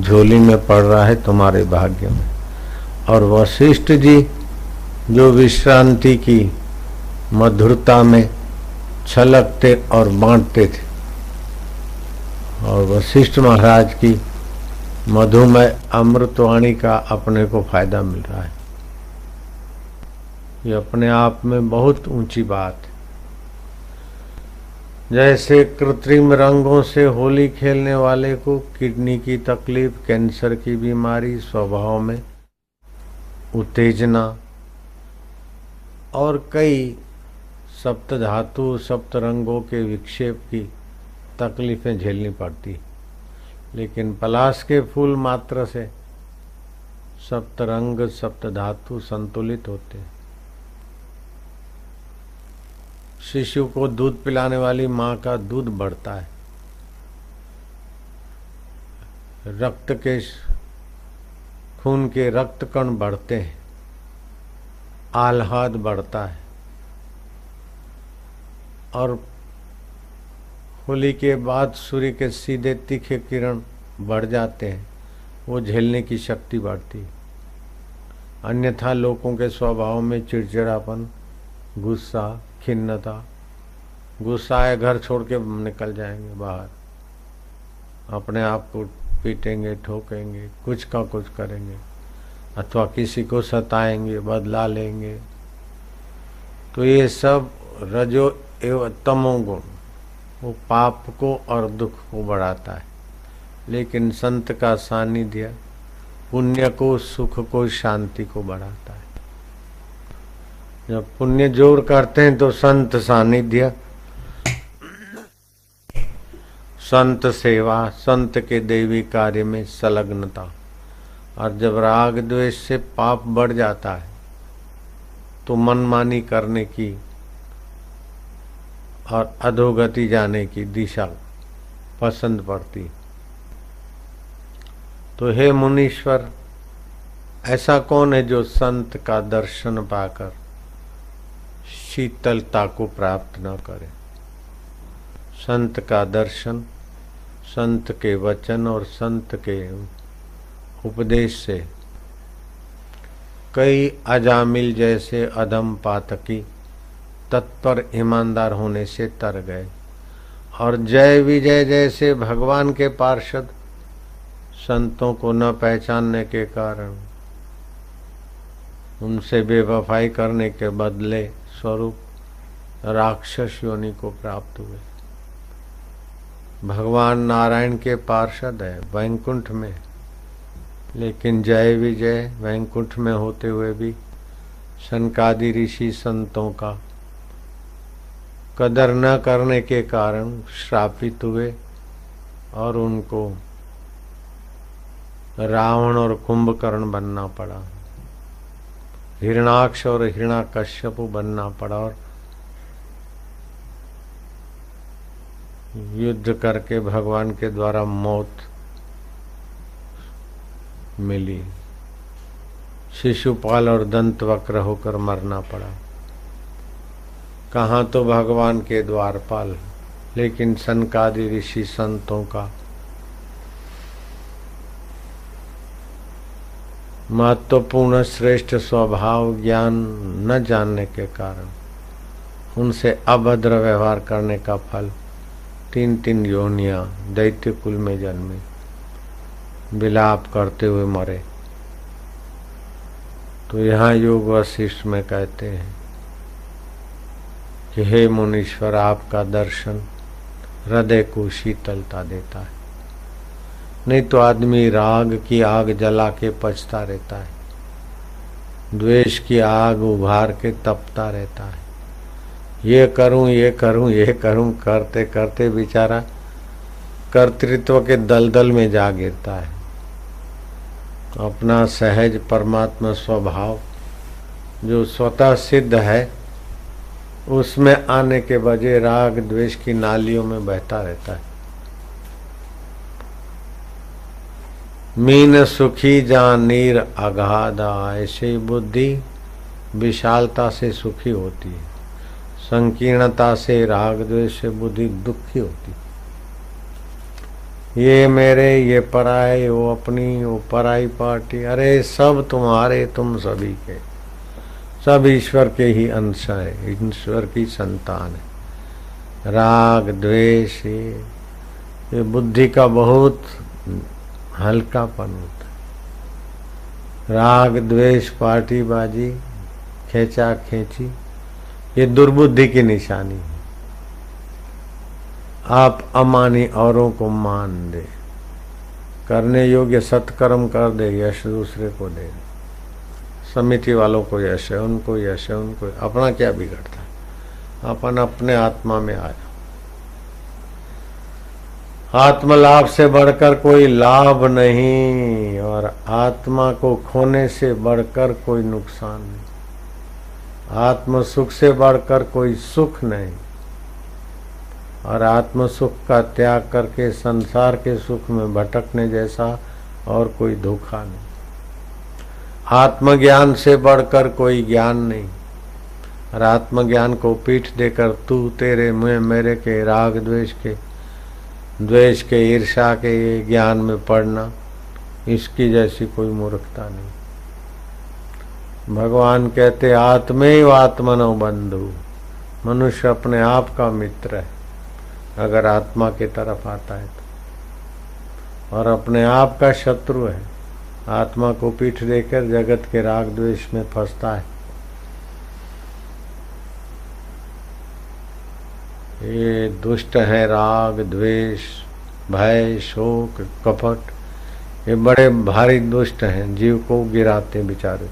झोली में पड़ रहा है तुम्हारे भाग्य में। और वशिष्ठ जी, जो विश्रांति की मधुरता में छलकते और बांटते थे, और वशिष्ठ महाराज की मधुमय अमृतवाणी का अपने को फ़ायदा मिल रहा है। ये अपने आप में बहुत ऊँची बात है। जैसे कृत्रिम रंगों से होली खेलने वाले को किडनी की तकलीफ़, कैंसर की बीमारी, स्वभाव में उत्तेजना और कई सप्त धातु सप्त रंगों के विक्षेप की तकलीफें झेलनी पड़ती। लेकिन पलाश के फूल मात्र से सप्त रंग सप्त धातु संतुलित होते। हैं शिशु को दूध पिलाने वाली माँ का दूध बढ़ता है। रक्त के खून के रक्त कण बढ़ते हैं। आह्लाद बढ़ता है। और होली के बाद सूर्य के सीधे तीखे किरण बढ़ जाते हैं। वो झेलने की शक्ति बढ़ती है। अन्यथा लोगों के स्वभाव में चिड़चिड़ापन, गुस्सा खिन्नता। गुस्सा है घर छोड़ के निकल जाएँगे बाहर। अपने आप को पीटेंगे, ठोकेंगे, कुछ का कुछ करेंगे, अथवा किसी को सताएँगे, बदला लेंगे। तो ये सब रजो एवं तमोगुण वो पाप को और दुख को बढ़ाता है। लेकिन संत का सानिध्य, पुण्य को, सुख को, शांति को बढ़ाता जब पुण्य ज़ोर करते हैं तो संत सानिध्य। संत सेवा, संत के देवी कार्य में संलग्नता। और जब राग द्वेष से पाप बढ़ जाता है तो मनमानी करने की और अधोगति जाने की दिशा पसंद पड़ती। तो हे मुनीश्वर, ऐसा कौन है जो संत का दर्शन पाकर शीतलता को प्राप्त न करें। संत का दर्शन, संत के वचन और संत के उपदेश से। कई अजामिल जैसे अधम पातकी तत्पर ईमानदार होने से तर गए। और जय विजय जैसे भगवान के पार्षद संतों को न पहचानने के कारण उनसे बेवफाई करने के बदले स्वरूप राक्षस योनि को प्राप्त हुए। भगवान नारायण के पार्षद है, वैकुंठ में। लेकिन जय विजय वैकुंठ में होते हुए भी सनकादि ऋषि संतों का कदर न करने के कारण श्रापित हुए और उनको रावण और कुंभकर्ण बनना पड़ा। हिरणाक्ष और हिरणाकश्यप बनना पड़ा और युद्ध करके भगवान के द्वारा मौत मिली। शिशुपाल और दंत वक्र होकर मरना पड़ा। कहा तो भगवान के द्वारपाल, लेकिन सनकादि ऋषि संतों का महत्वपूर्ण श्रेष्ठ स्वभाव ज्ञान न जानने के कारण उनसे अभद्र व्यवहार करने का फल तीन तीन योनिया दैत्य कुल में जन्मे, विलाप करते हुए मरे। तो यहाँ योग वशिष्ठ में कहते हैं कि, हे मुनीश्वर, आपका दर्शन हृदय को शीतलता देता है। नहीं तो आदमी राग की आग जला के पचता रहता है। द्वेष की आग उभार के तपता रहता है। ये करूँ ये करूँ ये करूँ, करते करते बेचारा कर्तृत्व के दलदल में जा गिरता है। अपना सहज परमात्मा स्वभाव जो स्वतः सिद्ध है, उसमें आने के बजे राग द्वेष की नालियों में बहता रहता है। मीन सुखी जा नीर अगाधा ऐसे बुद्धि विशालता से सुखी होती है। संकीर्णता से राग द्वेष से बुद्धि दुखी होती ये मेरे, ये पराए, वो अपनी, वो पराई पार्टी, अरे सब तुम्हारे, तुम सभी के। सब ईश्वर के ही अंश है, ईश्वर की संतान है। राग, द्वेष ये बुद्धि का बहुत हल्कापन होता है। राग, द्वेष पार्टी बाजी खेचा, खेची, ये दुर्बुद्धि की निशानी है। आप अमानी औरों को मान दे, करने योग्य सत्कर्म कर दे, यश दूसरे को दे समिति वालों को यश है, उनको यश है, उनको अपना क्या बिगड़ता अपन अपने आत्मा में आया आत्मलाभ से बढ़कर कोई लाभ नहीं और आत्मा को खोने से बढ़कर कोई नुकसान नहीं। आत्म सुख से बढ़कर कोई सुख नहीं और आत्म सुख का त्याग करके संसार के सुख में भटकने जैसा और कोई धोखा नहीं। आत्मज्ञान से बढ़कर कोई ज्ञान नहीं और आत्मज्ञान को पीठ देकर तू तेरे मुँह मेरे के राग द्वेष के द्वेष के ईर्षा के, ज्ञान में पढ़ना इसकी जैसी कोई मूर्खता नहीं। भगवान कहते आत्मे आत्मनो बंधु मनुष्य अपने आप का मित्र है, अगर आत्मा की तरफ़ आता है तो। और अपने आप का शत्रु है, आत्मा को पीठ देकर जगत के राग द्वेष में फंसता है। ये दुष्ट है राग, द्वेष, भय, शोक, कपट। ये बड़े भारी दुष्ट हैं, जीव को गिराते बिचारे।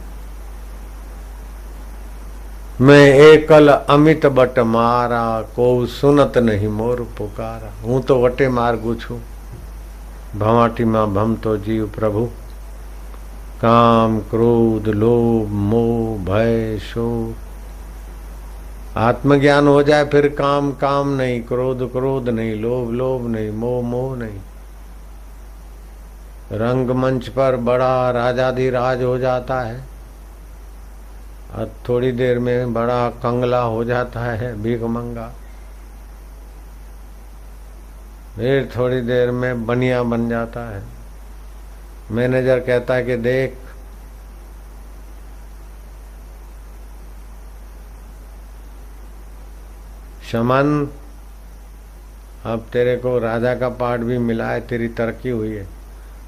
मैं एकल अमित बट मारा को सुनत नहीं मोर पुकारा। हूँ तो वटे मार्गु छू भवाटी माँ भम तो जीव प्रभु। काम, क्रोध, लोभ, मोह, भय, शोक आत्मज्ञान हो जाए, फिर काम काम नहीं, क्रोध क्रोध नहीं, लोभ लोभ नहीं, मोह मोह नहीं। रंगमंच पर बड़ा राजाधिराज हो जाता है। और थोड़ी देर में बड़ा कंगला हो जाता है, भीख मंगा। फिर थोड़ी देर में बनिया बन जाता है। मैनेजर कहता है कि देख शमन, अब तेरे को राजा का पाठ भी मिला है, तेरी तरक्की हुई है।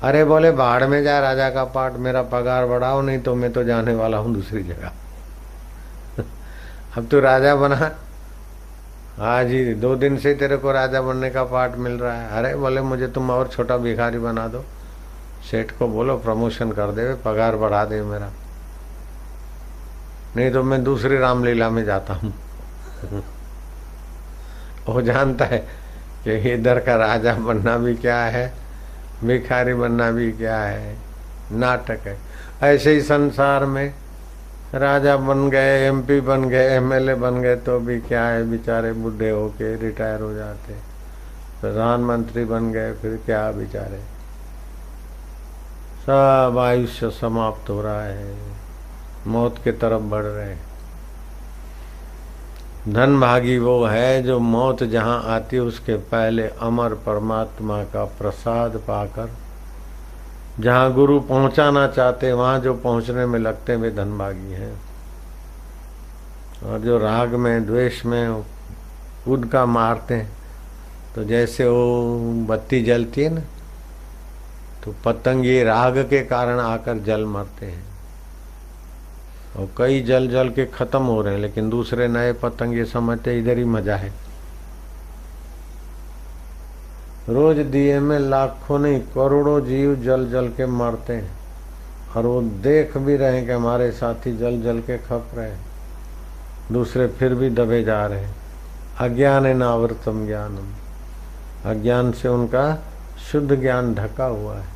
अरे बोले, बाढ़ में जा राजा का पाठ, मेरा पगार बढ़ाओ, नहीं तो मैं तो जाने वाला हूँ दूसरी जगह। अब तू राजा बना। हाँ जी दो दिन से तेरे को राजा बनने का पाठ मिल रहा है। अरे बोले, मुझे तुम और छोटा भिखारी बना दो। सेठ को बोलो, प्रमोशन कर दे, पगार बढ़ा दे मेरा। नहीं तो मैं दूसरी रामलीला में जाता हूँ। वो जानता है कि इधर का राजा बनना भी क्या है, भिखारी बनना भी क्या है, नाटक है। ऐसे ही संसार में राजा बन गए एमपी बन गए एमएलए बन गए तो भी क्या है, बेचारे बुढ़े होके रिटायर हो जाते प्रधानमंत्री बन गए, फिर क्या बेचारे? सब आयुष्य समाप्त हो रहा है, मौत के तरफ़ बढ़ रहे धन भागी वो है जो मौत जहाँ आती उसके पहले अमर परमात्मा का प्रसाद पाकर जहाँ गुरु पहुँचाना चाहते वहाँ जो पहुँचने में लगते वे धनभागी हैं। और जो राग में, द्वेष में कूद का मारते हैं तो जैसे वो बत्ती जलती है ना तो पतंग ये राग के कारण आकर जल मरते हैं। और कई जल जल के खत्म हो रहे हैं, लेकिन दूसरे नए पतंग ये समझते इधर ही मज़ा है। रोज दिए में लाखों नहीं, करोड़ों जीव जल जल के मरते हैं। और वो देख भी रहे हैं कि हमारे साथी जल जल के खप रहे हैं। दूसरे फिर भी दबे जा रहे हैं। अज्ञान है नावृतम ज्ञानम। अज्ञान से उनका शुद्ध ज्ञान ढका हुआ है।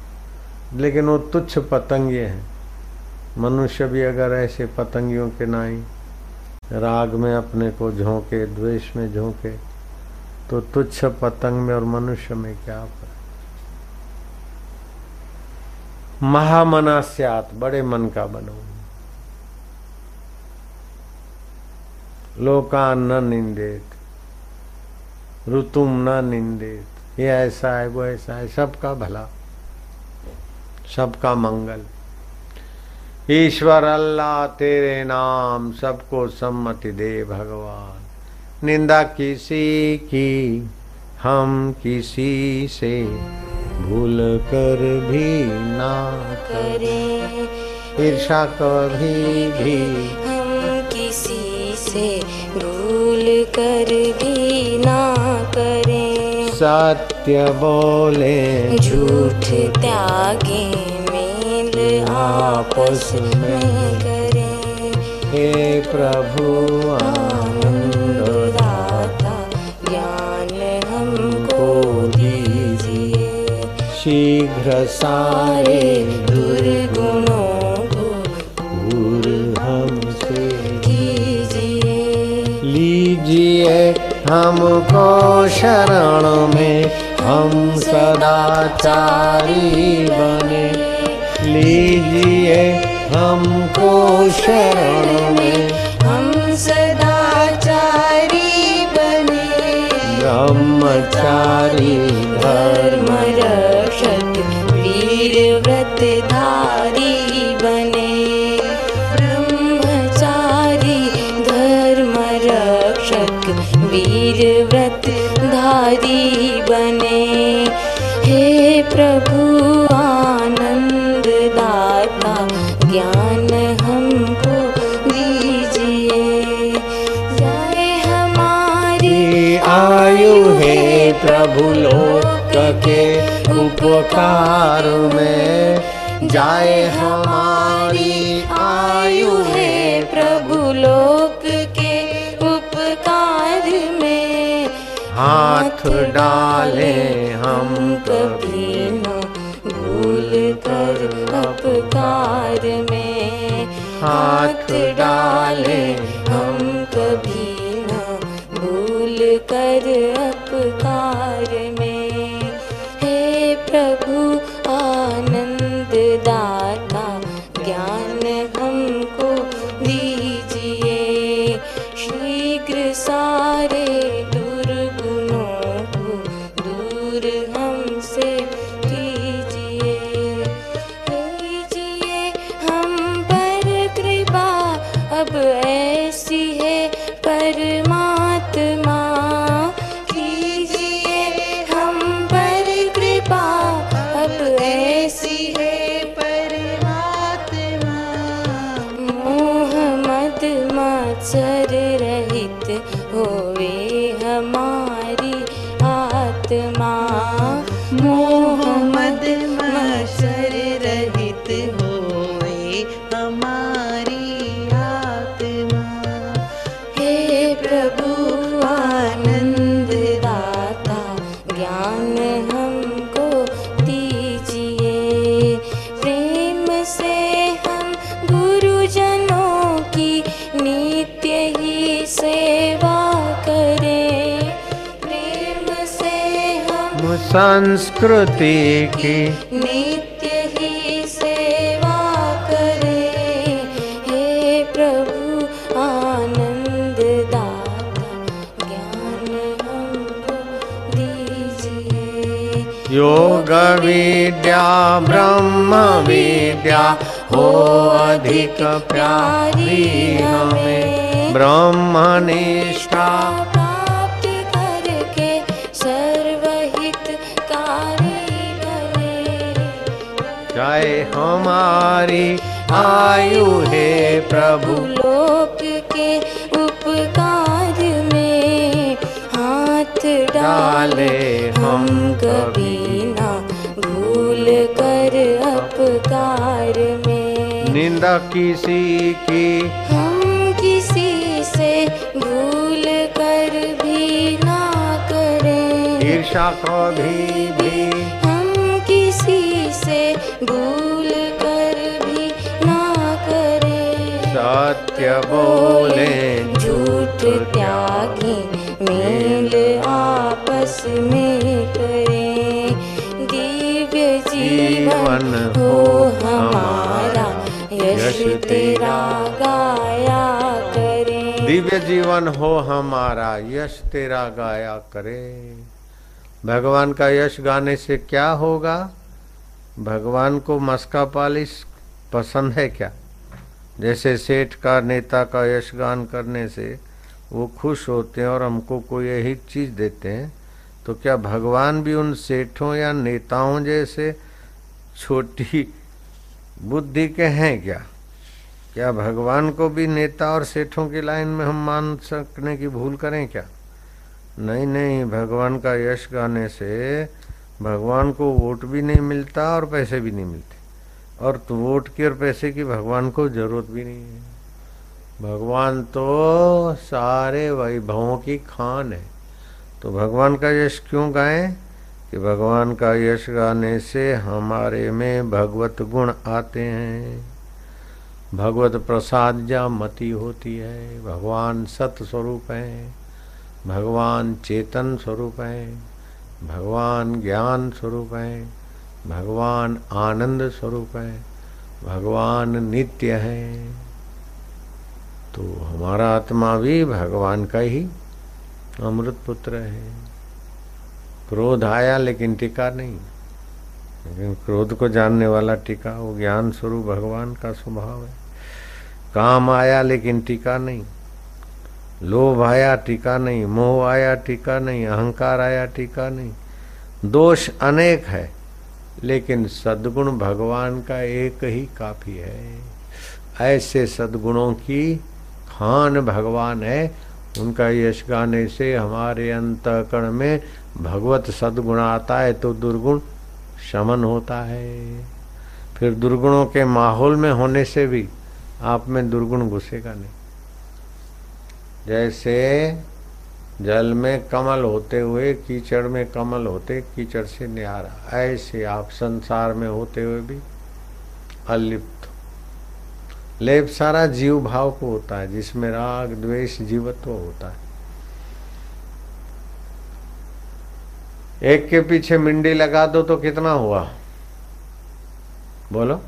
लेकिन वो तुच्छ पतंगे हैं। मनुष्य भी अगर ऐसे पतंगियों के नाई, राग में अपने को झोंके, द्वेष में झोंके तो तुच्छ पतंग में और मनुष्य में क्या फ़र्क? महामनास्यात बड़े मन का बनो। लोका न निंदेत, ऋतुम न निंदेत। ये ऐसा है, वो ऐसा है, सबका भला, सबका मंगल। ईश्वर अल्लाह तेरे नाम सबको सम्मति दे भगवान। निंदा किसी की हम किसी से भूल कर भी ना करें। ईर्षा कभी भी हम किसी से भूल कर भी ना करें। सत्य बोले झूठ त्यागे। आपस में करें। हे प्रभु, आनंद दाता, ज्ञान हमको दीजिए। शीघ्र सारे दुर्गुणों को दूर हमसे कीजिए। लीजिए हमको शरण में, हम सदाचारी बने। लीजिए हमको शरण में। हम सदाचारी बने। ब्रह्मचारी धर्म रक्षक वीर व्रत धारी बने। ब्रह्मचारी धर्म रक्षक वीर व्रत धारी बने। हे प्रभु प्रभु लोक के उपकार में जाए हमारी आयु है। प्रभु लोक के उपकार में हाथ डाले हम कभी न भूल कर अपकार में हाथ डाले ऐसी है परमात्मा। संस्कृति की। नित्य ही सेवा करें। हे प्रभु आनंद दाता ज्ञान हमको दीजिए। योग विद्या ब्रह्म विद्या हो अधिक प्यारी हमें। ब्रह्म चाहे हमारी आयु है प्रभु। लोक के उपकार में हाथ डाले हम कभी ना भूल कर अपकार में। निंदा किसी की हम किसी से भूल कर भी ना करें। ईर्षा कभी भी भूल कर भी ना करें। सत्य बोले झूठ त्यागी मेल आपस में करे। दिव्य जीवन हो हमारा यश तेरा गाया करें। दिव्य जीवन हो हमारा यश तेरा गाया करे। भगवान का यश गाने से क्या होगा? भगवान को मस्का पालिश पसंद है क्या? जैसे सेठ का, नेता का यश गान करने से वो खुश होते हैं और हमको कोई यही चीज़ देते हैं तो क्या भगवान भी उन सेठों या नेताओं जैसे छोटी बुद्धि के हैं क्या? क्या भगवान को भी नेता और सेठों की लाइन में हम मान सकने की भूल करें क्या? नहीं नहीं, भगवान का यश गाने से भगवान को वोट भी नहीं मिलता और पैसे भी नहीं मिलते। और तो वोट की और पैसे की भगवान को ज़रूरत भी नहीं है। भगवान तो सारे वैभवों की खान है। तो भगवान का यश क्यों गाएँ? कि भगवान का यश गाने से हमारे में भगवत गुण आते हैं। भगवत प्रसाद जा मति होती है। भगवान सत स्वरूप है। भगवान चेतन स्वरूप है। भगवान ज्ञान स्वरूप है, भगवान आनंद स्वरूप है, भगवान नित्य है। तो हमारा आत्मा भी भगवान का ही अमृत पुत्र है। क्रोध आया लेकिन टिका नहीं। लेकिन क्रोध को जानने वाला टिका, वो ज्ञान स्वरूप भगवान का स्वभाव है। काम आया लेकिन टिका नहीं। लोभ आया, टीका नहीं, मोह आया, टीका नहीं, अहंकार आया, टीका नहीं। दोष अनेक है, लेकिन सद्गुण भगवान का एक ही काफ़ी है। ऐसे सद्गुणों की खान भगवान है। उनका यश गाने से हमारे अंतकरण में भगवत सद्गुण आता है तो दुर्गुण शमन होता है। फिर दुर्गुणों के माहौल में होने से भी आप में दुर्गुण घुसेगा नहीं। जैसे जल में कमल होते हुए, कीचड़ में कमल होते, कीचड़ से निहारा। ऐसे आप संसार में होते हुए भी अलिप्त। लेप सारा जीव भाव को होता है, जिसमें राग, द्वेष, जीवत्व होता है। एक के पीछे मिंडी लगा दो तो कितना हुआ? बोलो।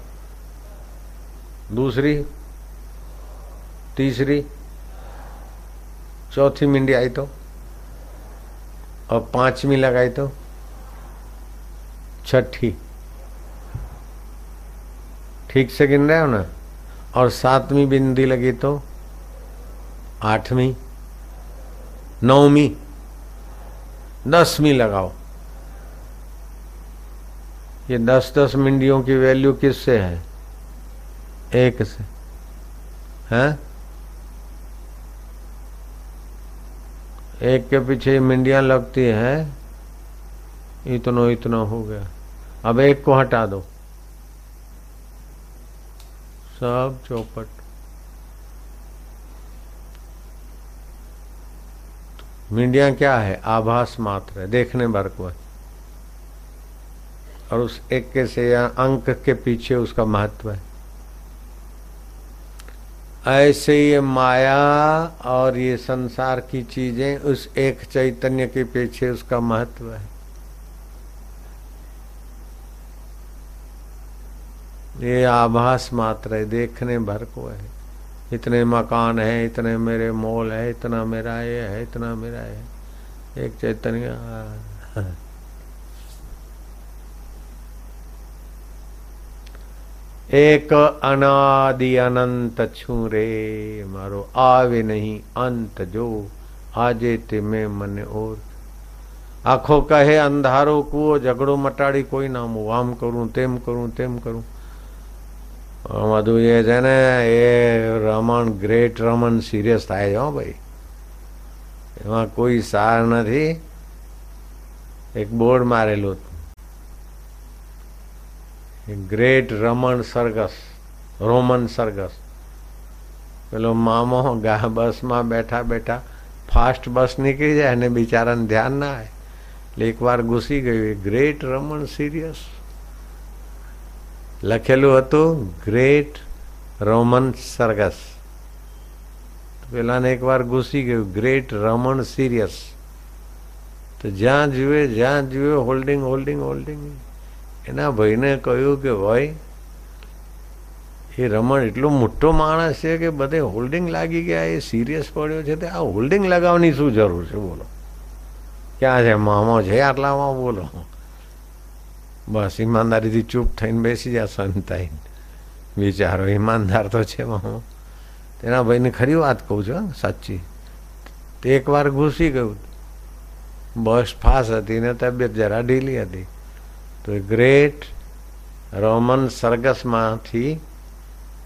दूसरी, तीसरी चौथी मिंडी आई तो और पांचवी लगाई तो छठी। ठीक से गिन रहे हो ना? और सातवीं बिंदी लगी तो आठवीं, नौवीं, दसवीं लगाओ। ये दस दस मिंडियों की वैल्यू किससे है? एक से। है? एक के पीछे मिंडियाँ लगती है, इतना इतना हो गया। अब एक को हटा दो। सब चौपट। मीडिया क्या है? आभास मात्र है, देखने भर को है और उस एक के से या अंक के पीछे उसका महत्व है। ऐसे ये माया और ये संसार की चीज़ें उस एक चैतन्य के पीछे उसका महत्व है। ये आभास मात्र है, देखने भर को है। इतने मकान है, इतने मेरे मॉल है, इतना मेरा ये है, इतना मेरा है। एक चैतन्य એક અનાદિ અનંત છું રે મારો આવે નહીં અંત જો આજે તે મેં મને ઓર આંખો કહે અંધારો કૂવો ઝઘડો મટાડી કોઈ નામ હું આમ કરું તેમ કરું તેમ કરું બધું એ છે ને એ રમણ ગ્રેટ રમણ સિરિયસ થાય છે હો ભાઈ એમાં કોઈ સાર નથી એક બોર્ડ મારેલું ગ્રેટ રમણ સરગસ રોમન સરગસ પેલો મામો ગા બસમાં બેઠા બેઠા ફાસ્ટ બસ નીકળી જાય અને બિચારાને ધ્યાન ના આવે એટલે એકવાર ઘૂસી ગયું ગ્રેટ રમણ સિરિયસ લખેલું હતું ગ્રેટ રોમન સરગસ પેલાને એકવાર ઘૂસી ગયું ગ્રેટ રમણ સિરિયસ તો જ્યાં જુએ જ્યાં જુએ હોલ્ડિંગ હોલ્ડિંગ હોલ્ડિંગ એના ભાઈને કહ્યું કે, ભાઈ, એ રમણ એટલો મોટો માણસ છે કે બધે હોલ્ડિંગ લાગી ગયા, એ સિરિયસ પડ્યો છે. તે આ હોલ્ડિંગ લગાવવાની શું જરૂર છે? બોલો. ક્યાં છે? મામો છે આટલામાં? બોલો. બસ, ઈમાનદારીથી ચૂપ થઈને બેસી જા સંતાઈને. વિચારો, ઈમાનદાર તો છે મામો. તેના ભાઈને ખરી વાત કહું છું સાચી. તે એકવાર ઘૂસી ગયું. બસ ફાસ હતી ને તબિયત જરા ઢીલી હતી. તો ગ્રેટ રોમન સરગસમાંથી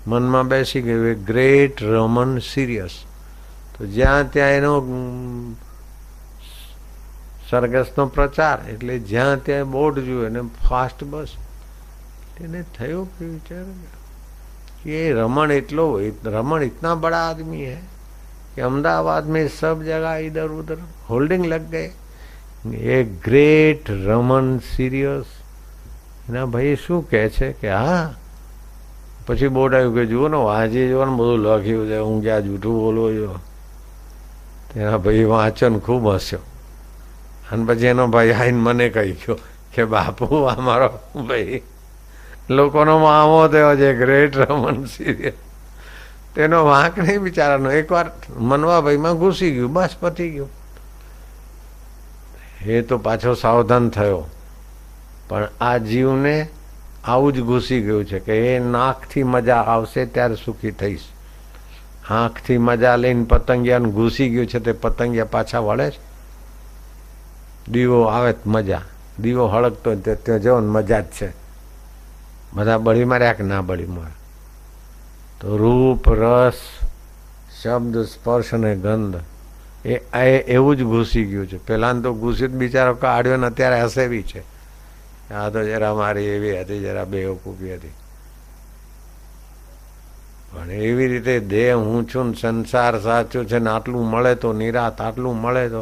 મનમાં બેસી ગયું એ ગ્રેટ રોમન સિરિયસ તો જ્યાં ત્યાં એનો સરગસનો પ્રચાર એટલે જ્યાં ત્યાં બોર્ડ જોયું ને ફાસ્ટ બસ એને થયું કે વિચાર कि रमन इतलो रमन इतना बड़ा आदमी है कि अहमदाबाद में सब जगह इधर उधर होल्डिंग लग गए એ ગ્રેટ રમન સિરિયસ એના ભાઈ શું કહે છે કે, હા, પછી બોર્ડ આવ્યું કે, જુઓ ને, વાંચી જુઓ ને, બધું લખ્યું છે. હું ક્યાં જૂઠું બોલું છું. તેના ભાઈ વાંચન ખૂબ હસ્યો. અને પછી એનો ભાઈ આવીને મને કહી ગયો કે, બાપુ અમારો ભાઈ, લોકોનો મામો થયો છે, ગ્રેટ રમન સિરિયલ. તેનો વાંક નહીં બિચારાનો. એકવાર મનવાભાઈમાં ઘૂસી ગયું, બસ પતી ગયું. એ તો પાછો સાવધાન થયો. પણ આ જીવને આવું જ ઘૂસી ગયું છે કે એ નાકથી મજા આવશે ત્યારે સુખી થઈશ. આંખથી મજા લઈને પતંગિયાને ઘૂસી ગયું છે તે પતંગિયા પાછા વળે છે? દીવો આવે મજા. દીવો હળગતો ત્યાં જવો ને મજા જ છે. બધા બળી માર્યા કે ના બળી મારે તો રૂપ, રસ, શબ્દ, સ્પર્શ અને ગંધ એ એવું જ ઘૂસી ગયું છે. પહેલાં તો ઘૂસી જ બિચારો કાઢ્યો ને અત્યારે હસેવી છે. આ તો જરા મારી એવી હતી જરા બેવકૂફી હતી પણ એવી રીતે દેહ હું છું ને સંસાર સાચું છે ને આટલું મળે તો નિરાત આટલું મળે તો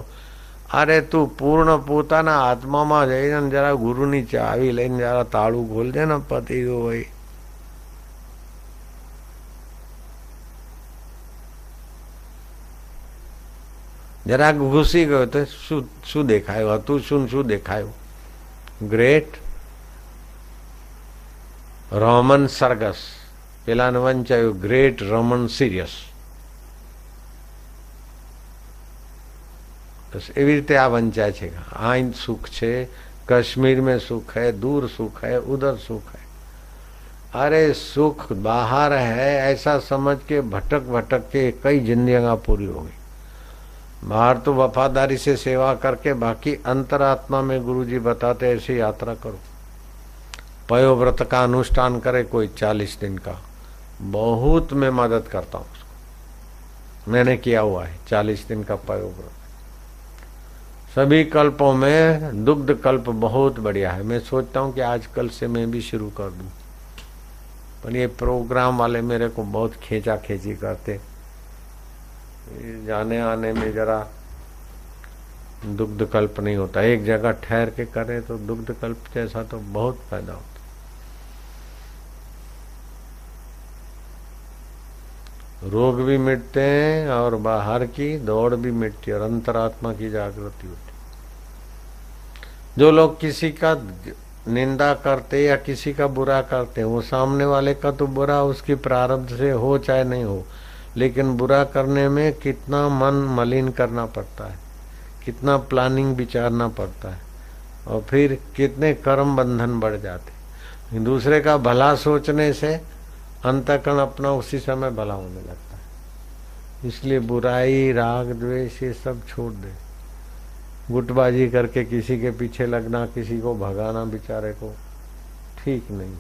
અરે તું પૂર્ણ પોતાના આત્મામાં જઈને જરા ગુરુની ચાવી લઈને જરા તાળું ખોલજે ને પતિ હોય જરાક ઘૂસી ગયો તો શું શું દેખાયું હતું શું શું દેખાયું ગ્રેટ રોમન સરગસ પેલાને વંચાયું ગ્રેટ રોમન સિરિયસ બસ એવી રીતે આ વંચાય છે આઈન સુખ છે कश्मीर में सुख है दूर सुख है उधर सुख है अरे सुख बाहर है ऐसा समझ के भटक भटक के कई जिंदगियां पूरी हो गई बाहर तो वफादारी से सेवा करके बाकी अंतरात्मा में गुरु जी बताते ऐसी यात्रा करो। पयो व्रत का अनुष्ठान करे कोई चालीस दिन का। बहुत मैं मदद करता हूँ उसको। मैंने किया हुआ है, चालीस दिन का पयो व्रत सभी कल्पों में दुग्ध कल्प बहुत बढ़िया है। मैं सोचता हूँ कि आज कल से मैं भी शुरू कर दूँ। पर ये प्रोग्राम वाले मेरे को बहुत खींचा खींची करते जाने आने में जरा दुग्ध कल्प नहीं होता। एक जगह ठहर के करे तो दुग्ध कल्प जैसा तो बहुत फ़ायदा होता। रोग भी मिटते हैं और बाहर की दौड़ भी मिटती है और अंतरात्मा की जागृति होती जो लोग किसी का निंदा करते या किसी का बुरा करते हैं, वो सामने वाले का तो बुरा, उसकी प्रारब्ध से हो चाहे नहीं हो लेकिन बुरा करने में कितना मन मलिन करना पड़ता है, कितना प्लानिंग विचारना पड़ता है, और फिर कितने कर्म बंधन बढ़ जाते दूसरे का भला सोचने से अंतकरण अपना उसी समय भला होने लगता है। इसलिए बुराई, राग, द्वेष, ये सब छोड़ दे। गुटबाजी करके किसी के पीछे लगना, किसी को भगाना, बेचारे को ठीक नहीं।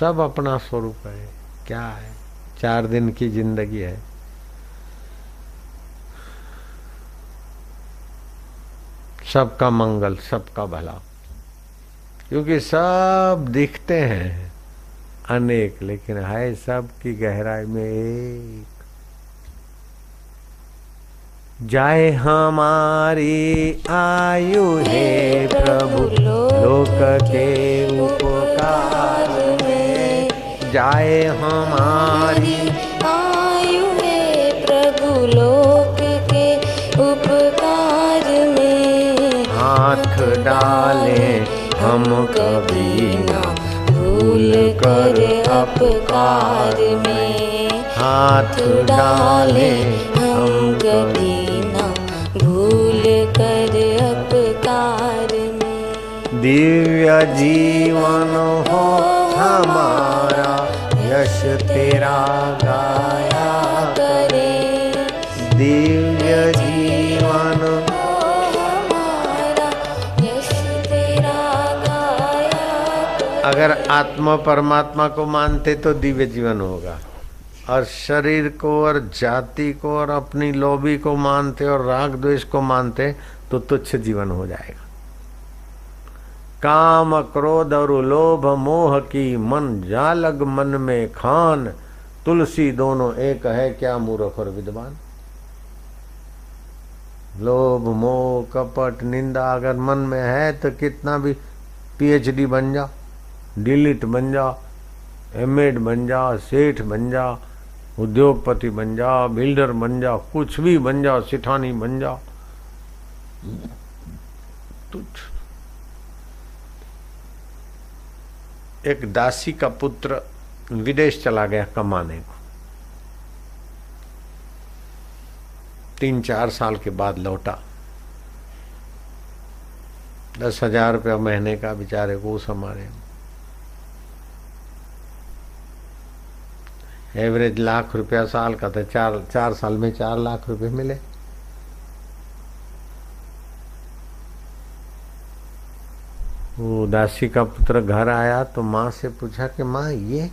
सब अपना स्वरूप है। क्या है? चार दिन की ज़िंदगी है। सबका मंगल, सबका भला। क्योंकि सब दिखते हैं, अनेक, लेकिन है सब की गहराई में एक। जाए हमारी आयु हे प्रभु, लोक के उपकार। जाए हमारी। आयु प्रभु लोक के उपकार में। हाथ डाले हम कभी ना भूल कर अपकार में। हाथ डाले हम कभी ना भूल कर अपकार में। दिव्य जीवन हो हमारा यश तेरा गाया करे। दिव्य जीवन अगर आत्मा परमात्मा को मानते तो दिव्य जीवन होगा। और शरीर को और जाति को और अपनी लोभी को मानते और राग द्वेष को मानते तो तुच्छ जीवन हो जाएगा। काम, क्रोध और लोभ, मोह की मन, जालग मन में खान। तुलसी दोनों एक है, क्या मूर्ख और विद्वान? लोभ, मोह, कपट, निंदा अगर मन में है तो कितना भी पीएचडी बन जा डिलीट बन जा एमएड बन जा, सेठ बन जा, उद्योगपति बन जा बिल्डर बन जा, कुछ भी बन जा, सिठानी बन जा। तुच्छ। एक दासी का पुत्र विदेश चला गया कमाने को। तीन चार साल के बाद लौटा। दस हज़ार रुपया महीने का बेचारे को उस हमारे। एवरेज लाख रुपया साल का था, चार चार साल में चार लाख रुपए मिले। वो दासी का पुत्र घर आया तो माँ से पूछा कि माँ, ये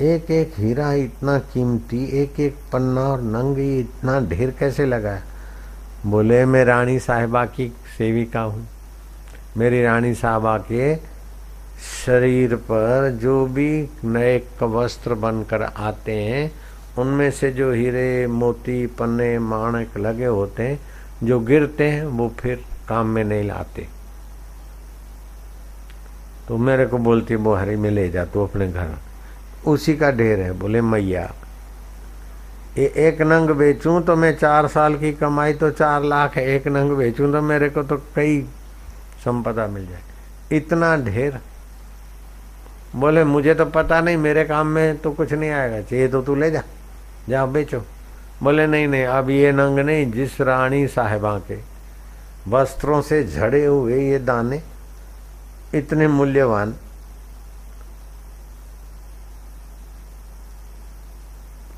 एक एक हीरा इतना कीमती एक एक पन्ना और नंगी इतना ढेर कैसे लगाया? बोले, मैं रानी साहिबा की सेविका हूँ। मेरी रानी साहबा के शरीर पर जो भी नए वस्त्र बनकर आते हैं, उनमें से जो हीरे, मोती, पन्ने, माणक लगे होते हैं, जो गिरते हैं, वो फिर काम में नहीं लाते। तो मेरे को बोलती बोहरी में ले जा, तू अपने घर। उसी का ढेर है। बोले, मैया, ये एक नंग बेचूं तो मैं चार साल की कमाई तो चार लाख है, एक नंग बेचूं तो मेरे को तो कई संपदा मिल जाए। इतना ढेर? बोले, मुझे तो पता नहीं, मेरे काम में तो कुछ नहीं आएगा। चाहिए तो तू ले जा जा बेचो। बोले, नहीं नहीं, अब ये नंग नहीं, जिस रानी साहिबा के वस्त्रों से झड़े हुए ये दाने इतने मूल्यवान।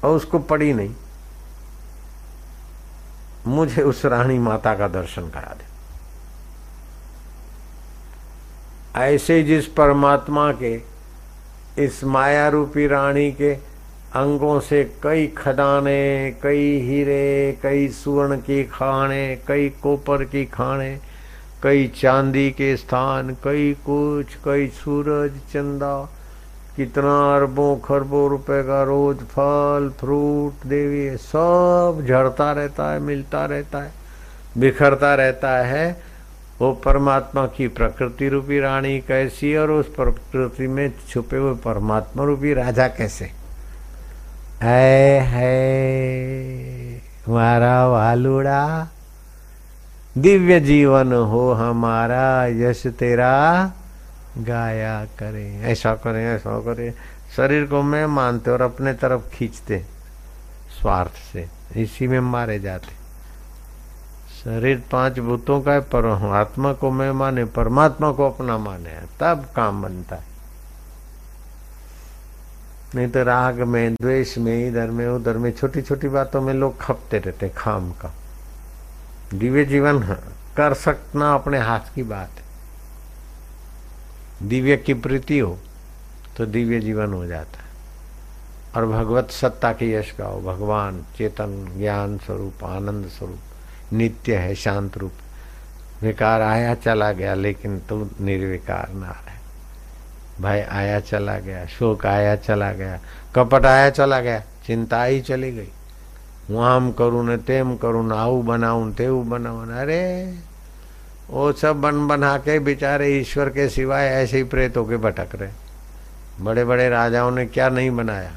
और उसको पड़ी नहीं। मुझे उस रानी माता का दर्शन करा दे। ऐसे जिस परमात्मा के, इस माया रूपी रानी के अंगों से कई खदाने, कई हीरे, कई सुवर्ण की खाने, कई कोपर की खाने कई चांदी के स्थान, कई कुछ कई सूरज चंदा। कितना अरबों खरबों रुपए का रोज फल, फ्रूट, देवी, सब झड़ता रहता है, मिलता रहता है, बिखरता रहता है। वो परमात्मा की प्रकृति रूपी रानी कैसी और उस प्रकृति में छुपे हुए परमात्मा रूपी राजा कैसे? है है मारा वालुड़ा। दिव्य जीवन हो हमारा, यश तेरा गाया करें। ऐसा करें ऐसा करें। शरीर को मैं मानते और अपने तरफ़ खींचते, स्वार्थ से। इसी में मारे जाते। शरीर पाँच भूतों का है, पर आत्मा को मैं माने, परमात्मा को अपना माने। तब काम बनता है। नहीं तो राग में, द्वेष में, इधर में, उधर में छोटी छोटी बातों में लोग खपते रहते खाम का। दिव्य जीवन कर सकना अपने हाथ की बात है। दिव्य की प्रीति हो तो दिव्य जीवन हो जाता है। और भगवत सत्ता की यश गाओ भगवान चेतन, ज्ञान स्वरूप, आनंद स्वरूप, नित्य है, शांत रूप। विकार आया, चला गया, लेकिन तुम निर्विकार ना रहे। भय आया, चला गया, शोक आया, चला गया, कपट आया, चला गया, चिंता ही चली गई। હું આમ કરું ને તેમ કરું ને આવું બનાવું ને તેવું બનાવું ને अरे वो सब बन बना के बेचारे ईश्वर के सिवाय ऐसे ही प्रेतों के भटक रहे बड़े बड़े राजाओं ने क्या नहीं बनाया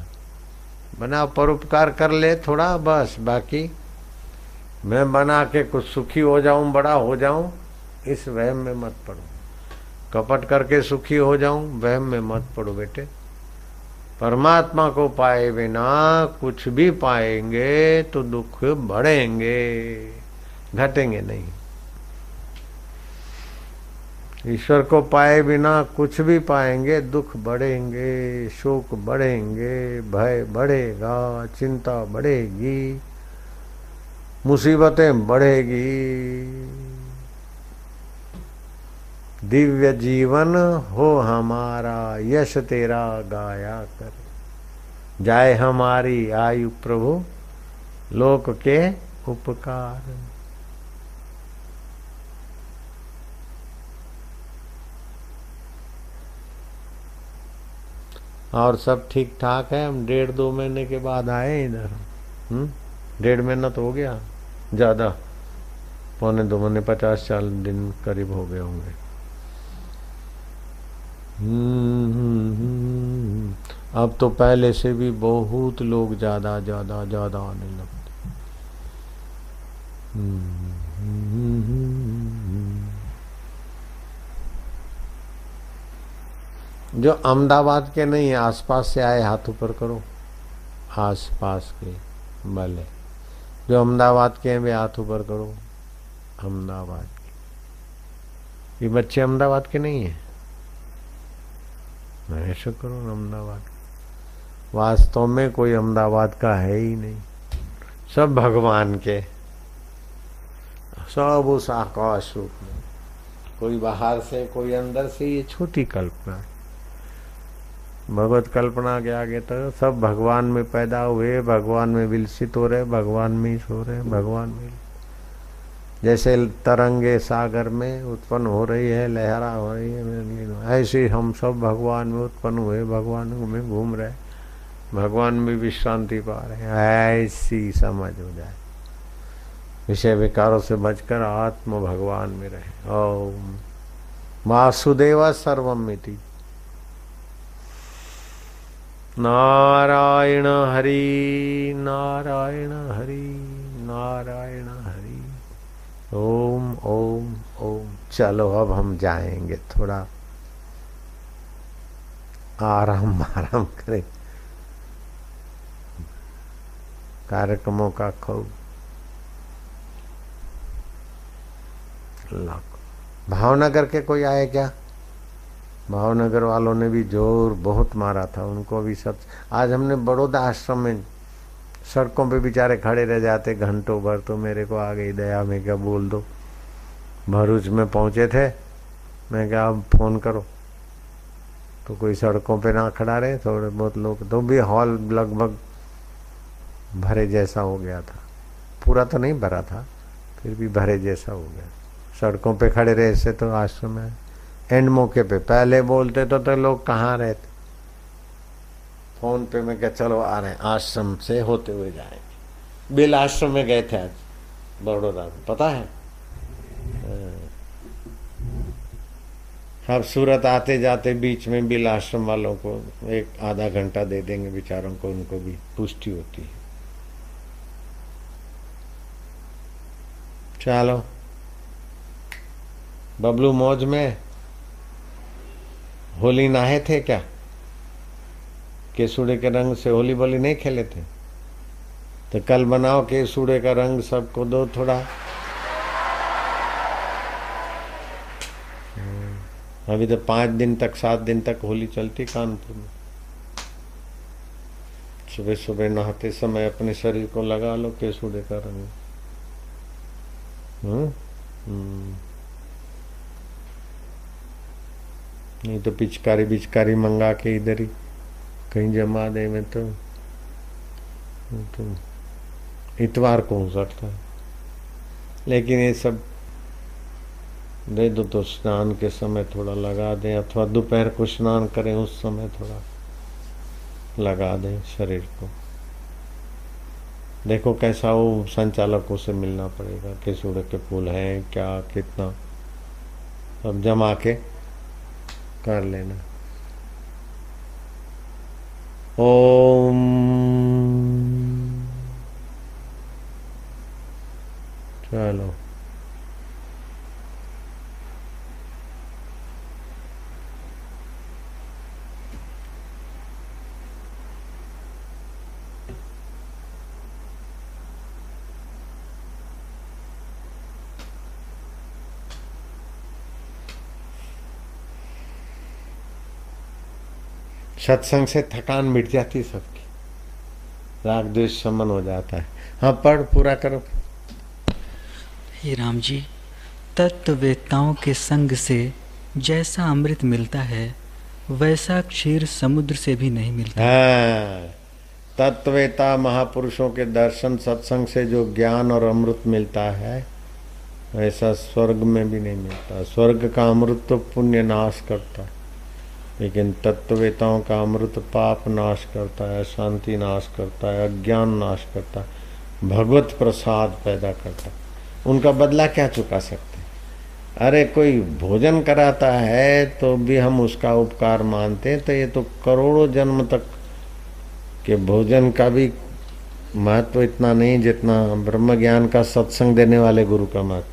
बना परोपकार कर ले थोड़ा बस बाकी मैं बना के कुछ सुखी हो जाऊं बड़ा हो जाऊं इस वहम में मत पड़ो कपट करके सुखी हो जाऊं वहम में मत पड़ो बेटे परमात्मा को पाए बिना कुछ भी पाएँगे तो दुख बढ़ेंगे, घटेंगे नहीं। ईश्वर को पाए बिना कुछ भी पाएँगे, दुख बढ़ेंगे, शोक बढ़ेंगे, भय बढ़ेगा, चिंता बढ़ेगी, मुसीबतें बढ़ेगी। दिव्य जीवन हो हमारा, यश तेरा गाया कर। जाए हमारी आयु प्रभु, लोक के उपकार। और सब ठीक ठाक है? हम डेढ़ दो महीने के बाद आए इधर। हम्म? डेढ़ महीना तो हो गया। ज़्यादा। पौने दो महीने पचास साल दिन करीब हो गए होंगे। अब तो पहले से भी बहुत लोग ज़्यादा ज़्यादा ज़्यादा आने लगते जो अहमदाबाद के नहीं है आसपास से आए, हाथ ऊपर करो। आसपास के भले। जो अहमदाबाद के हैं, वे हाथ ऊपर करो। अहमदाबाद के। ये बच्चे अहमदाबाद के नहीं हैं? ऐसा करो अहमदाबाद? वास्तव में कोई अहमदाबाद का है ही नहीं। सब भगवान के। सब उस आकाश रूप में। कोई बाहर से, कोई अंदर से, ये छोटी कल्पना। है भगवत कल्पना के आगे तो सब भगवान में पैदा हुए, भगवान में विलसित हो रहे, भगवान में ही सो रहे, भगवान में जैसे तरंगे सागर में उत्पन्न हो रही है, लहरा हो रही है ऐसे हम सब भगवान में उत्पन्न हुए, भगवान में घूम रहे भगवान में विश्रांति पा रहे ऐसी समझ हो जाए। विषय विकारों से बचकर आत्म भगवान में रहे। ओम। वासुदेव सर्वमिति। नारायण हरि नारायण हरि, नारायण ओम ओम ओम। चलो, अब हम जाएँगे थोड़ा आराम आराम करें। कार्यक्रमों का खूब भावनगर के कोई आए क्या? भावनगर वालों ने भी ज़ोर बहुत मारा था, उनको भी सब। आज हमने बड़ौदा आश्रम में सड़कों पे बेचारे खड़े रह जाते घंटों भर तो मेरे को आ गई दया। में क्या बोल दो? भरूच में पहुँचे थे। मैं क्या अब फ़ोन करो। तो कोई सड़कों पे ना खड़ा रहे थोड़े बहुत लोग। तो भी हॉल लगभग भरे जैसा हो गया था। पूरा तो नहीं भरा था फिर भी भरे जैसा हो गया। सड़कों पे खड़े रहे से तो आश्रम में एंड मौके पे पहले बोलते तो, तो लोग कहाँ रहते? फ़ोन पे मैं क्या चलो आ रहे हैं, आश्रम से होते हुए जाएँगे. बिल आश्रम में गए थे आज, बड़ोदा में पता है। अब सूरत आते जाते बीच में बिल आश्रम वालों को एक आधा घंटा दे देंगे, बेचारों को उनको भी पुष्टि होती है। चलो। बबलू मौज में होली नहाए थे क्या? केसुड़े के रंग से होली बोली नहीं खेले थे। तो कल बनाओ केसुड़े का रंग सबको दो थोड़ा। हम्म, अभी तो पाँच दिन तक सात दिन तक होली चलती कानपुर में। सुबह सुबह नहाते समय अपने शरीर को लगा लो केसुड़े का रंग। हम्म, हम्म। नहीं तो पिचकारी बिचकारी मंगा के इधर ही। कहीं जमा दे में तो, तो इतवार को हो सकता है लेकिन ये सब दे दो तो स्नान के समय थोड़ा लगा दें अथवा दोपहर को स्नान करें उस समय थोड़ा लगा दें शरीर को। देखो कैसा वो संचालकों से मिलना पड़ेगा किस उड़ के फूल हैं क्या कितना। सब जमा के कर लेना। ओम। चलो। सत्संग से थकान मिट जाती है सबकी। राग द्वेष समन हो जाता है। हाँ पढ़ पूरा करो। हे राम जी तत्ववेताओं के संग से जैसा अमृत मिलता है वैसा क्षीर समुद्र से भी नहीं मिलता। हाँ तत्वेता महापुरुषों के दर्शन सत्संग से जो ज्ञान और अमृत मिलता है वैसा स्वर्ग में भी नहीं मिलता। स्वर्ग का अमृत तो पुण्य नाश करता है। लेकिन तत्ववेताओं का अमृत पाप नाश करता है, शांति नाश करता है, अज्ञान नाश करता है, भगवत प्रसाद पैदा करता है। उनका बदला क्या चुका सकते अरे कोई भोजन कराता है तो भी हम उसका उपकार मानते हैं तो ये तो करोड़ों जन्म तक के भोजन का भी महत्व इतना नहीं जितना ब्रह्म ज्ञान का सत्संग देने वाले गुरु का महत्व।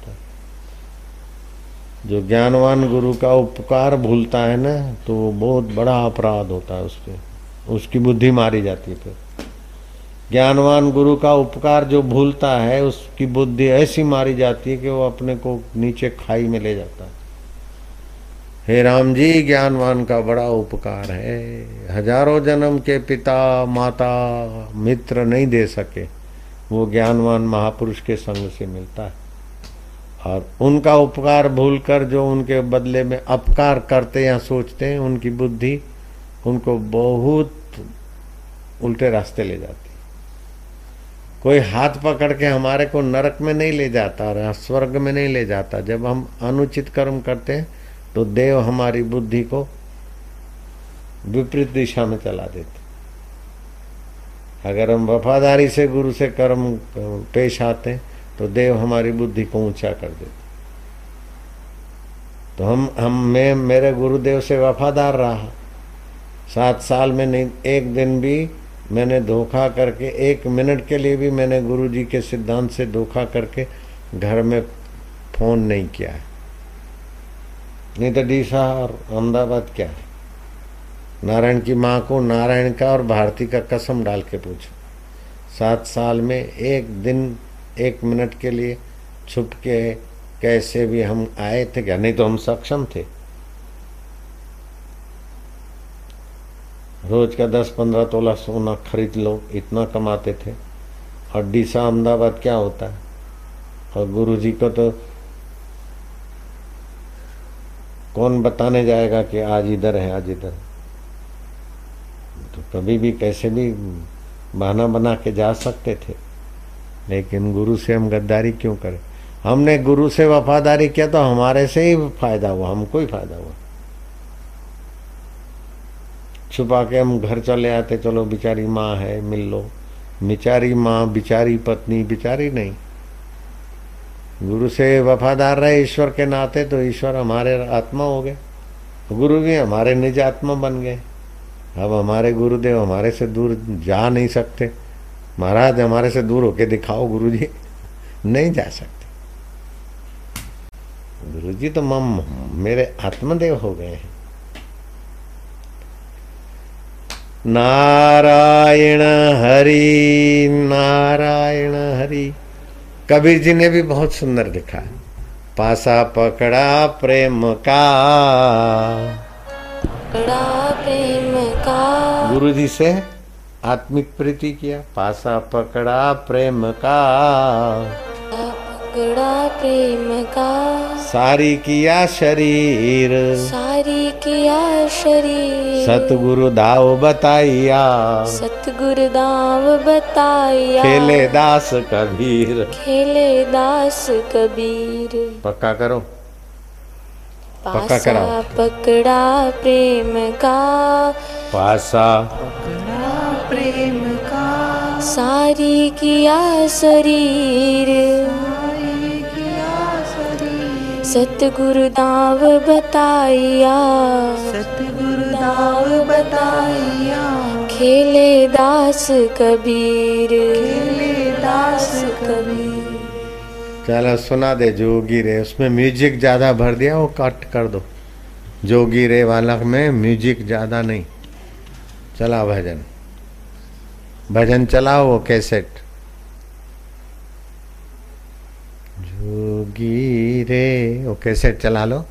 जो ज्ञानवान गुरु का उपकार भूलता है ना तो वो बहुत बड़ा अपराध होता है उस पर उसकी बुद्धि मारी जाती है फिर। ज्ञानवान गुरु का उपकार जो भूलता है, उसकी बुद्धि ऐसी मारी जाती है कि वो अपने को नीचे खाई में ले जाता है। हे राम जी, ज्ञानवान का बड़ा उपकार है। हज़ारों जन्म के पिता, माता, मित्र नहीं दे सके। वो ज्ञानवान महापुरुष के संग से मिलता है। और उनका उपकार भूलकर जो उनके बदले में अपकार करते या सोचते हैं, उनकी बुद्धि उनको बहुत उल्टे रास्ते ले जाती कोई हाथ पकड़ के हमारे को नरक में नहीं ले जाता और स्वर्ग में नहीं ले जाता। जब हम अनुचित कर्म करते हैं तो देव हमारी बुद्धि को विपरीत दिशा में चला देते अगर हम वफादारी से गुरु से कर्म पेश आते हैं तो देव हमारी बुद्धि को ऊँचा कर देते। तो हम हम, मैं, मेरे गुरुदेव से वफादार रहा। सात साल में नहीं, एक दिन भी मैंने धोखा करके, एक मिनट के लिए भी मैंने गुरु जी के सिद्धांत से धोखा करके घर में फ़ोन नहीं किया है। नहीं तो डीसा और अहमदाबाद क्या है? नारायण की माँ को नारायण का और भारती का कसम डाल के पूछो। सात साल में एक दिन एक मिनट के लिए छुप के कैसे भी हम आए थे क्या? नहीं तो हम सक्षम थे। रोज का दस पंद्रह तोला सोना खरीद लो, इतना कमाते थे। और डीसा अहमदाबाद क्या होता? है और गुरु जी को तो कौन बताने जाएगा कि आज इधर है, आज इधर तो कभी भी कैसे भी बहाना बना के जा सकते थे। लेकिन गुरु से हम गद्दारी क्यों करें? हमने गुरु से वफादारी किया तो हमारे से ही फ़ायदा हुआ, हमको ही फ़ायदा हुआ। छुपा के हम घर चले आते, चलो बिचारी माँ है, मिल लो। बिचारी माँ, बिचारी पत्नी, बिचारी नहीं। गुरु से वफादार रहे ईश्वर के नाते तो ईश्वर हमारे आत्मा हो गए। गुरु भी हमारे निज आत्मा बन गए। अब हमारे गुरुदेव हमारे से दूर जा नहीं सकते। महाराज हमारे से दूर होके दिखाओ गुरु जी नहीं जा सकते। गुरु जी तो मम मेरे आत्मदेव हो गए हैं। नारायण हरि नारायण हरि। कबीर जी ने भी बहुत सुंदर लिखा है। पासा पकड़ा प्रेम का। पकड़ा प्रेम का। गुरु जी से आत्मिक प्रीति किया। पासा पकड़ा प्रेम का। पकड़ा प्रेम का। सारी किया शरीर। सारी किया शरीर। सतगुरु दाव बताइया। सतगुरु दाव बताया खेले दास कबीर। खेले दास कबीर। पक्का करो। पक्का करो पकड़ा प्रेम का। पासा सारी किया शरीर। सतगुरु दाव बताइया। सतगुरु दाव बताइया। खेले दास कबीर। खेले दास कबीर। चलो सुना दे जोगी रे उसमें म्यूज़िक ज़्यादा भर दिया वो कट कर दो। जोगी रे वाला में म्यूज़िक ज़्यादा नहीं। चला भजन भजन चलाओ वो कैसेट। जोगी रे वो कैसेट चला लो।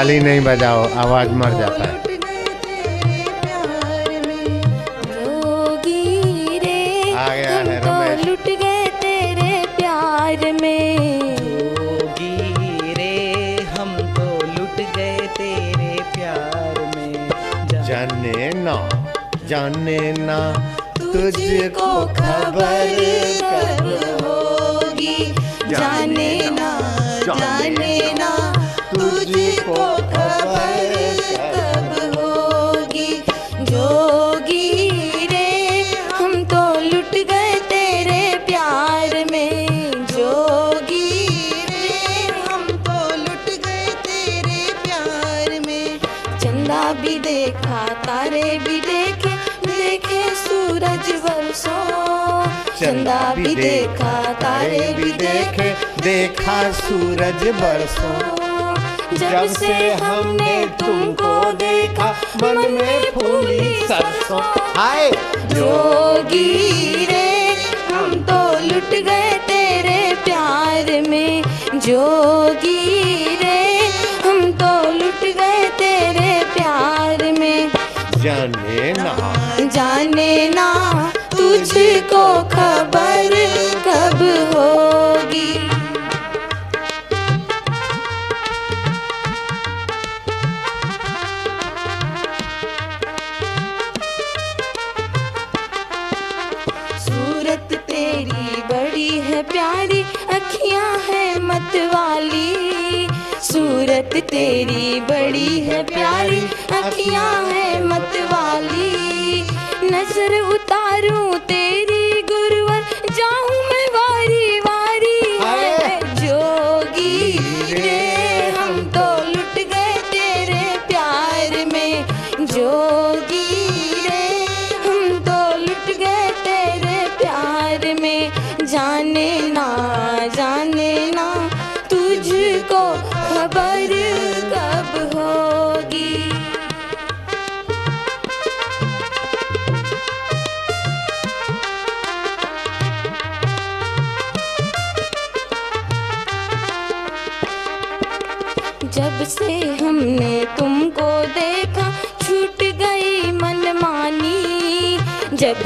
ताली नहीं बजाओ आवाज़ मर जाता है। आ गया हम है तो रमेश। लुट गए तेरे प्यार में। जोगी रे हम तो लुट गए तेरे प्यार में। जाने ना जाने ना तुझको खबर कब होगी। जाने ना जाने ना। भी देखा तारे भी देखे देखा। सूरज बरसों। जब से हमने तुमको देखा मन में फूली सरसों। हाय! जोगी रे हम तो लुट गए तेरे प्यार में। जोगी रे हम तो लुट गए तेरे प्यार में। जाने ना। जाने ना। तुझको खबर कब होगी? सूरत तेरी बड़ी है प्यारी, अखियाँ है मतवाली। सूरत तेरी बड़ी है प्यारी, अखियाँ है मतवाली। नज़र उतारूं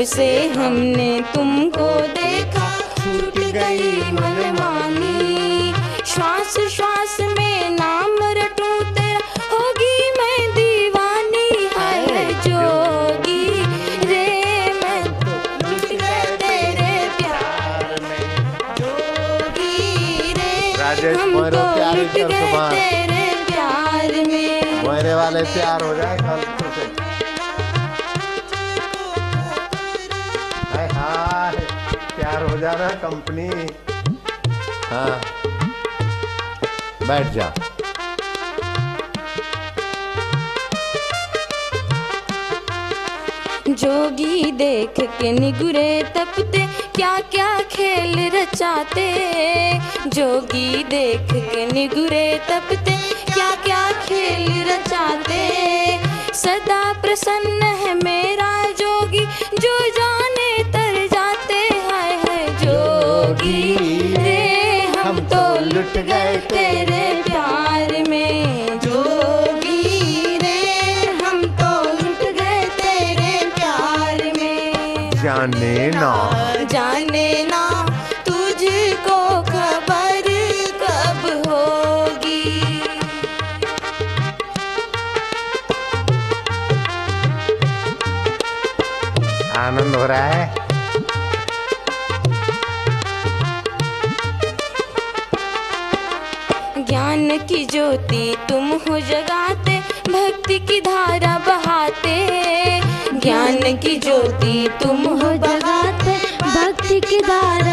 जब से हमने तुमको देखा छूट गई मनमानी। श्वास श्वास में नाम रटूं तेरा। होगी मैं दीवानी है जोगी। रे मैं तो लुट तेरे प्यार में। जोगी रे राजेश हम मोरो तो गए तेरे प्यार में। मेरे वाले प्यार हो जाए कल प्यार हो जाना कंपनी हाँ बैठ जा। जोगी देख के निगुरे तपते क्या क्या खेल रचाते। जोगी देख के निगुरे तपते क्या क्या खेल रचाते। सदा प्रसन्न है मेरा लुट गए तेरे प्यार में। जोगी रे हम तो लुट गए तेरे प्यार में। जाने ना। जाने ना तुझको खबर कब होगी? आनंद हो रहा है? की ज्योति तुम हो जगाते, भक्ति की धारा बहाते। ज्ञान की ज्योति तुम हो जगाते भक्ति की धारा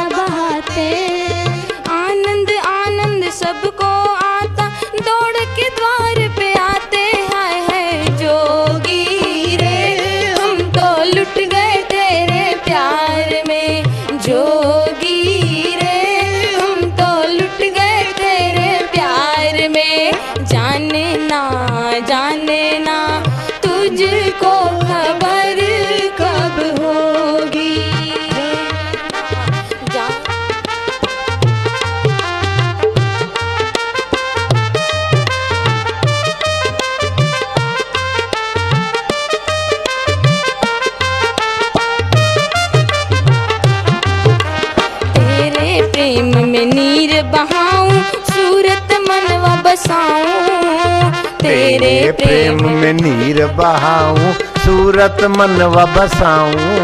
बहाऊं सूरत मन व बसाऊं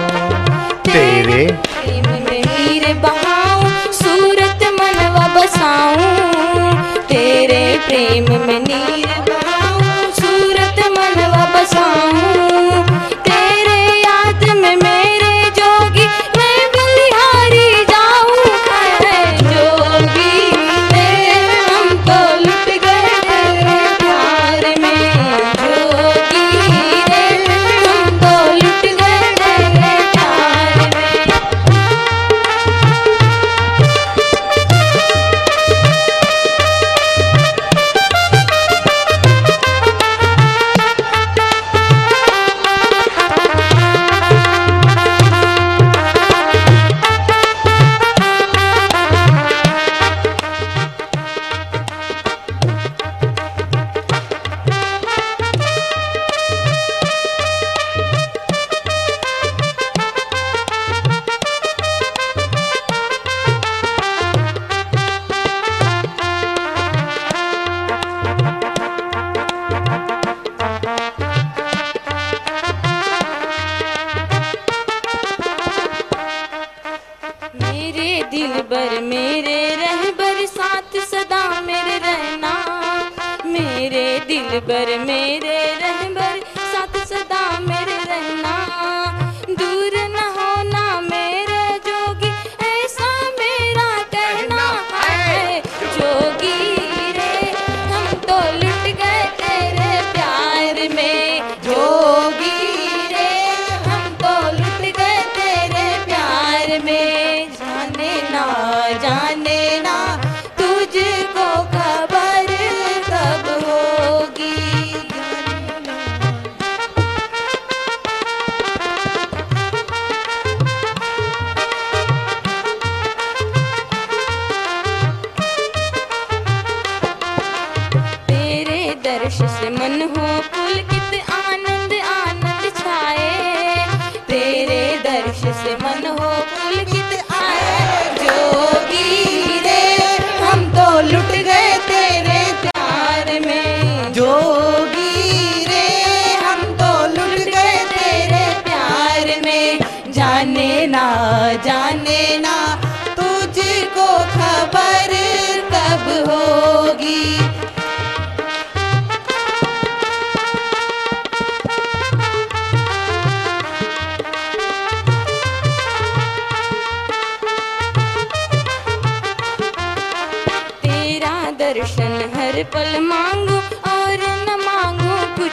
तेरे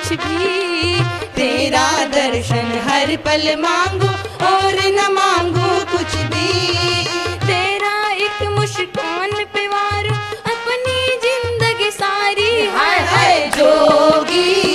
कुछ भी तेरा दर्शन हर पल मांगो और न मांगो कुछ भी। तेरा एक मुस्कान पे वार अपनी ज़िंदगी सारी। हाय हाय, जोगी।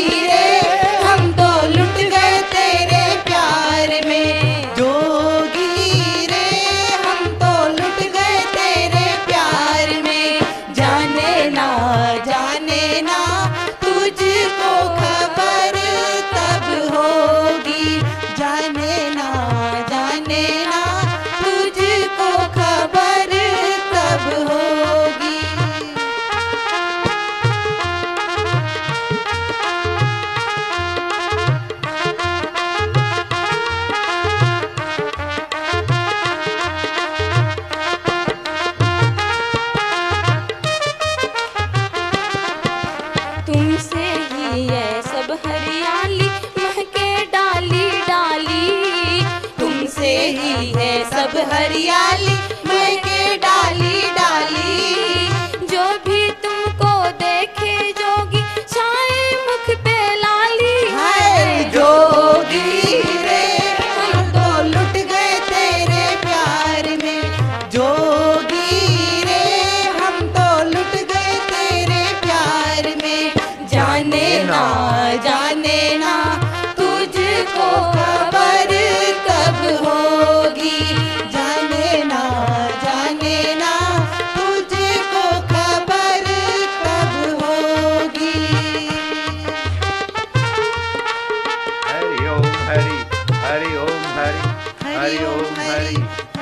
हरि ओम हरि हरि ओम हरि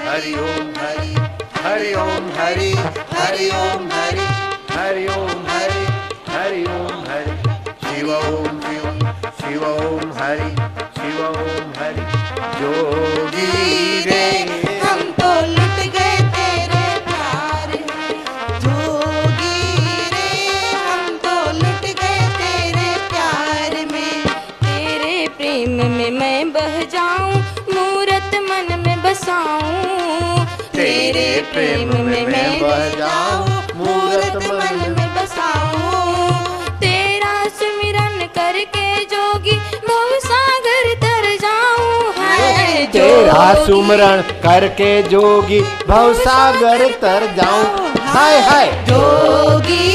हरि ओम हरि हरि ओम हरि हरि ओम हरि प्रेम में मैं बह जाऊँ मूर्त मन में बसाऊं। तेरा सुमिरन करके जोगी भव सागर तर जाऊँ। है तेरा सुमरण करके जोगी भव सागर तर जाऊँ। हाय। हाय जोगी।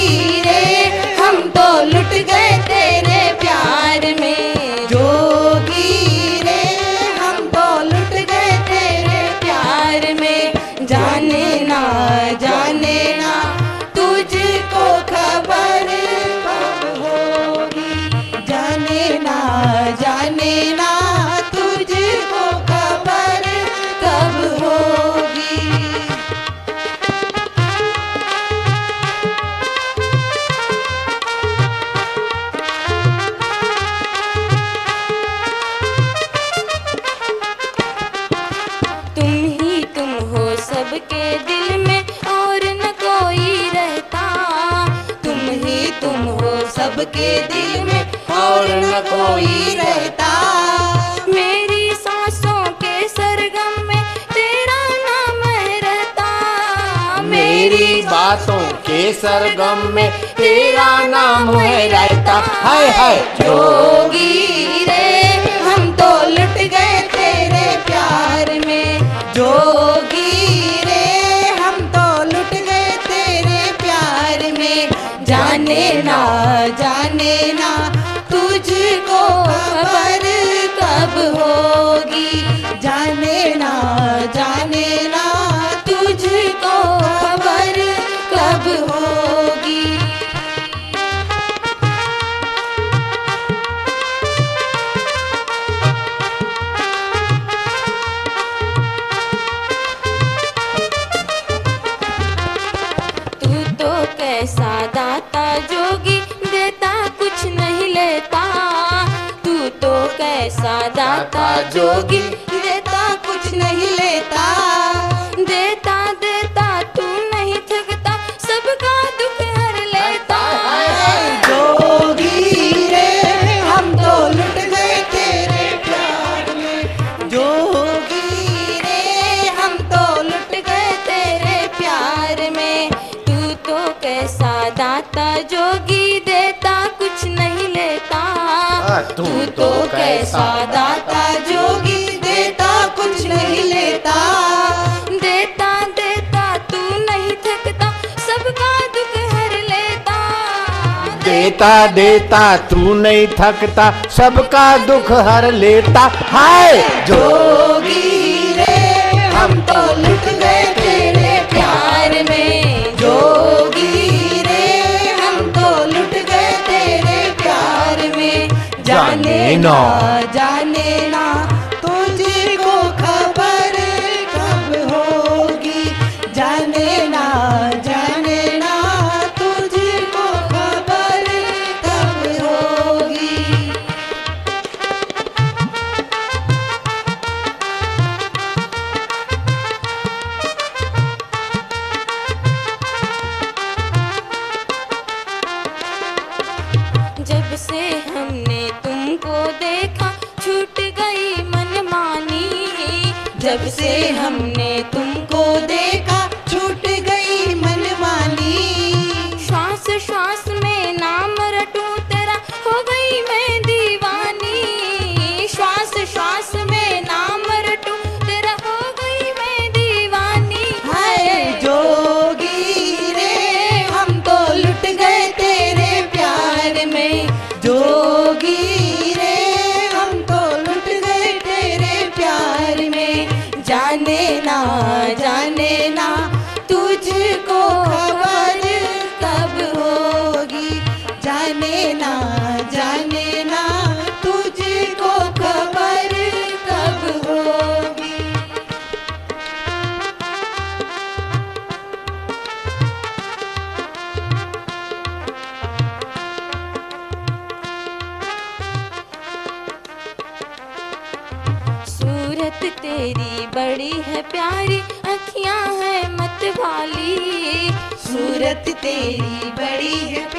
सरगम में तेरा नाम है रायता। हाय है जोगी जोगी देता कुछ नहीं लेता। देता देता तू नहीं थकता सबका दुख हर लेता। जोगी रे हम तो लुट गए तेरे प्यार में। जोगी रे हम तो लुट गए तेरे प्यार में। तू तो कैसा दाता जोगी देता कुछ नहीं लेता। हाँ, तू तो, तो कैसा दाता। देता देता तू नहीं थकता सबका दुख हर लेता। हाय! जोगी रे हम तो लुट गए तेरे प्यार में। जोगी रे हम तो लुट गए तेरे प्यार में। जाने ना। तेरी बड़ी है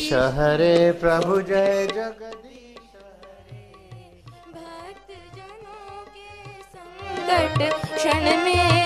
जगदीश हरे प्रभु जय जगदीश हरे। भक्त जनों के संकट क्षण में